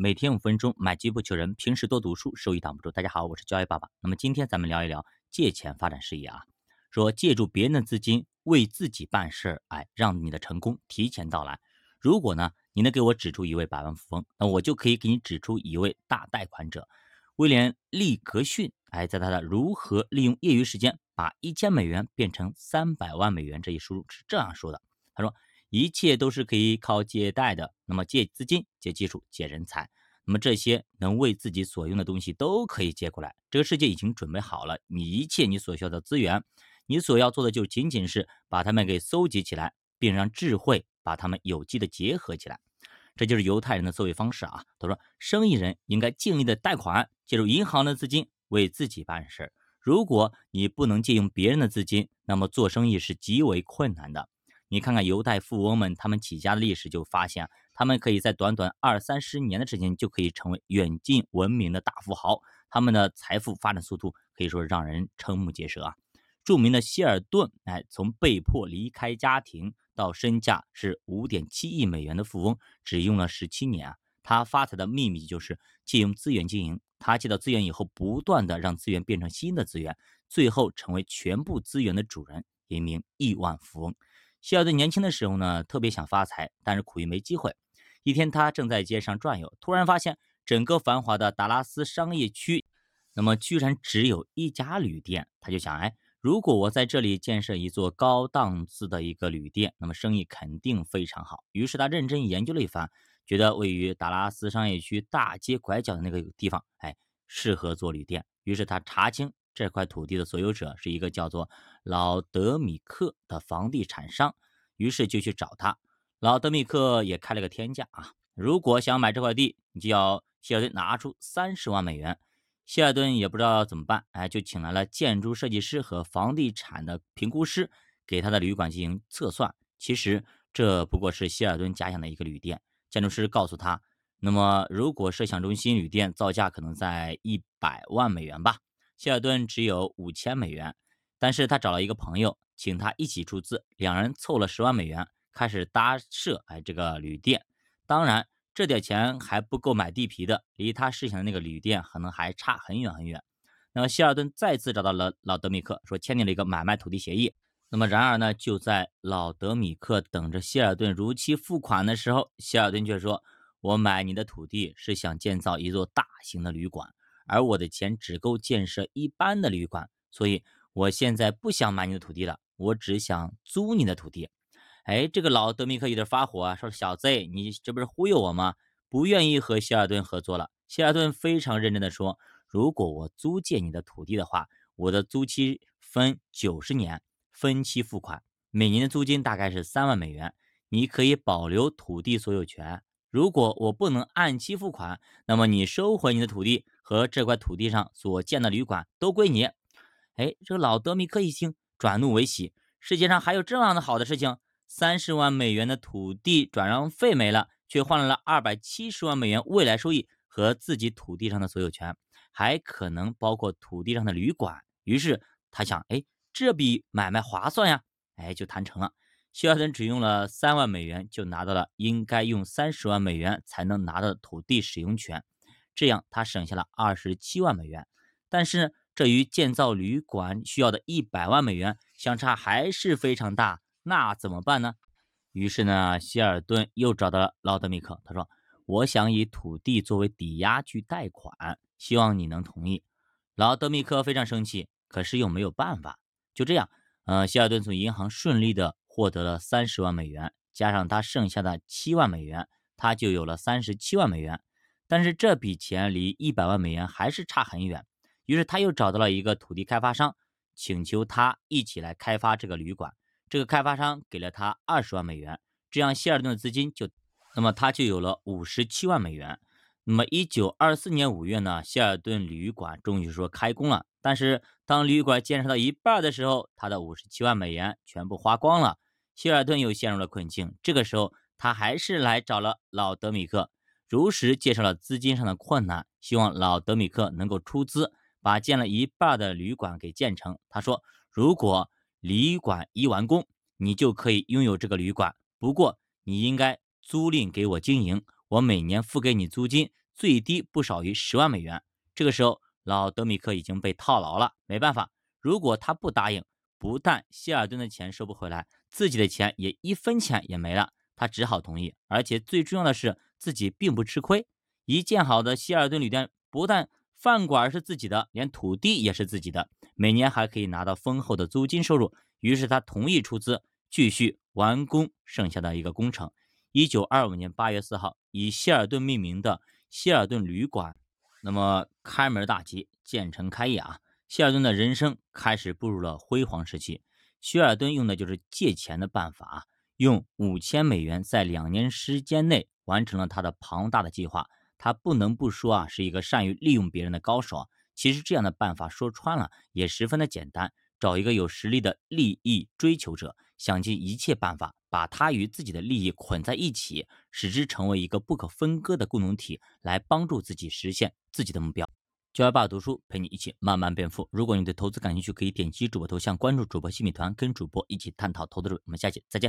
每天五分钟，买机不求人，平时多读书，收益挡不住。大家好，我是教育爸爸。那么今天咱们聊一聊借钱发展事业啊，说借助别人的资金为自己办事儿，哎，让你的成功提前到来。如果呢，你能给我指出一位百万富翁，那我就可以给你指出一位大贷款者。威廉·利格逊，哎，在他的《如何利用业余时间把一千美元变成三百万美元》这一书是这样说的，他说。一切都是可以靠借贷的。那么借资金、借技术、借人才，那么这些能为自己所用的东西都可以借过来。这个世界已经准备好了你一切你所需要的资源，你所要做的就仅仅是把它们给搜集起来，并让智慧把它们有机的结合起来。这就是犹太人的思维方式啊。他说，生意人应该尽力的贷款，借助银行的资金为自己办事。如果你不能借用别人的资金，那么做生意是极为困难的。你看看犹太富翁们，他们起家的历史，就发现他们可以在短短二三十年的时间就可以成为远近闻名的大富豪。他们的财富发展速度可以说让人瞠目结舌啊！著名的希尔顿，哎，从被迫离开家庭到身价是五点七亿美元的富翁，只用了十七年啊！他发财的秘密就是借用资源经营。他借到资源以后，不断的让资源变成新的资源，最后成为全部资源的主人，一名亿万富翁。希尔顿年轻的时候呢，特别想发财，但是苦于没机会。一天，他正在街上转悠，突然发现整个繁华的达拉斯商业区，那么居然只有一家旅店。他就想，哎，如果我在这里建设一座高档次的一个旅店，那么生意肯定非常好。于是他认真研究了一番，觉得位于达拉斯商业区大街拐角的那个地方，哎，适合做旅店。于是他查清。这块土地的所有者是一个叫做老德米克的房地产商，于是就去找他。老德米克也开了个天价啊，如果想买这块地，你就要希尔顿拿出三十万美元。希尔顿也不知道怎么办，哎，就请来了建筑设计师和房地产的评估师，给他的旅馆进行测算。其实这不过是希尔顿假想的一个旅店。建筑师告诉他，那么如果设想中心旅店造价可能在一百万美元吧。希尔顿只有五千美元，但是他找了一个朋友，请他一起出资，两人凑了十万美元，开始搭设哎这个旅店。当然，这点钱还不够买地皮的，离他设想的那个旅店可能还差很远很远。那么希尔顿再次找到了老德米克，说签订了一个买卖土地协议。那么然而呢，就在老德米克等着希尔顿如期付款的时候，希尔顿却说：“我买你的土地是想建造一座大型的旅馆。”而我的钱只够建设一般的旅馆，所以我现在不想买你的土地了，我只想租你的土地。哎，这个老德米克有点发火啊，说：“小子，你这不是忽悠我吗？不愿意和希尔顿合作了。”希尔顿非常认真地说：“如果我租借你的土地的话，我的租期分九十年，分期付款，每年的租金大概是三万美元，你可以保留土地所有权。如果我不能按期付款，那么你收回你的土地。”和这块土地上所建的旅馆都归你。哎，这个老德米克一听，转怒为喜。世界上还有这样的好的事情？三十万美元的土地转让费没了，却换来了二百七十万美元未来收益和自己土地上的所有权，还可能包括土地上的旅馆。于是他想，哎，这笔买卖划算呀！哎，就谈成了。希尔顿只用了三万美元，就拿到了应该用三十万美元才能拿到的土地使用权。这样，他省下了二十七万美元，但是这与建造旅馆需要的一百万美元相差还是非常大。那怎么办呢？于是呢，希尔顿又找到了劳德米克，他说：“我想以土地作为抵押去贷款，希望你能同意。”劳德米克非常生气，可是又没有办法。就这样，呃，希尔顿从银行顺利的获得了三十万美元，加上他剩下的七万美元，他就有了三十七万美元。但是这笔钱离一百万美元还是差很远，于是他又找到了一个土地开发商，请求他一起来开发这个旅馆。这个开发商给了他二十万美元，这样希尔顿的资金就，那么他就有了五十七万美元。那么一九二四年五月呢，希尔顿旅馆终于说开工了。但是当旅馆建设到一半的时候，他的五十七万美元全部花光了，希尔顿又陷入了困境。这个时候他还是来找了老德米克。如实介绍了资金上的困难，希望老德米克能够出资，把建了一半的旅馆给建成。他说：“如果旅馆一完工，你就可以拥有这个旅馆。不过你应该租赁给我经营，我每年付给你租金最低不少于十万美元。这个时候，老德米克已经被套牢了，没办法，如果他不答应，不但希尔顿的钱收不回来，自己的钱也一分钱也没了。他只好同意，而且最重要的是，自己并不吃亏。一建好的希尔顿旅店，不但饭馆是自己的，连土地也是自己的，每年还可以拿到丰厚的租金收入。于是他同意出资，继续完工剩下的一个工程。一九二五年八月四号，以希尔顿命名的希尔顿旅馆，那么开门大吉，建成开业啊！希尔顿的人生开始步入了辉煌时期。希尔顿用的就是借钱的办法，用五千美元在两年时间内完成了他的庞大的计划。他不能不说啊，是一个善于利用别人的高手。其实这样的办法说穿了也十分的简单，找一个有实力的利益追求者，想尽一切办法把他与自己的利益捆在一起，使之成为一个不可分割的共同体，来帮助自己实现自己的目标。教育爸读书陪你一起慢慢变富。如果你对投资感兴趣，可以点击主播头像关注主播新米团，跟主播一起探讨投资。我们下期再见。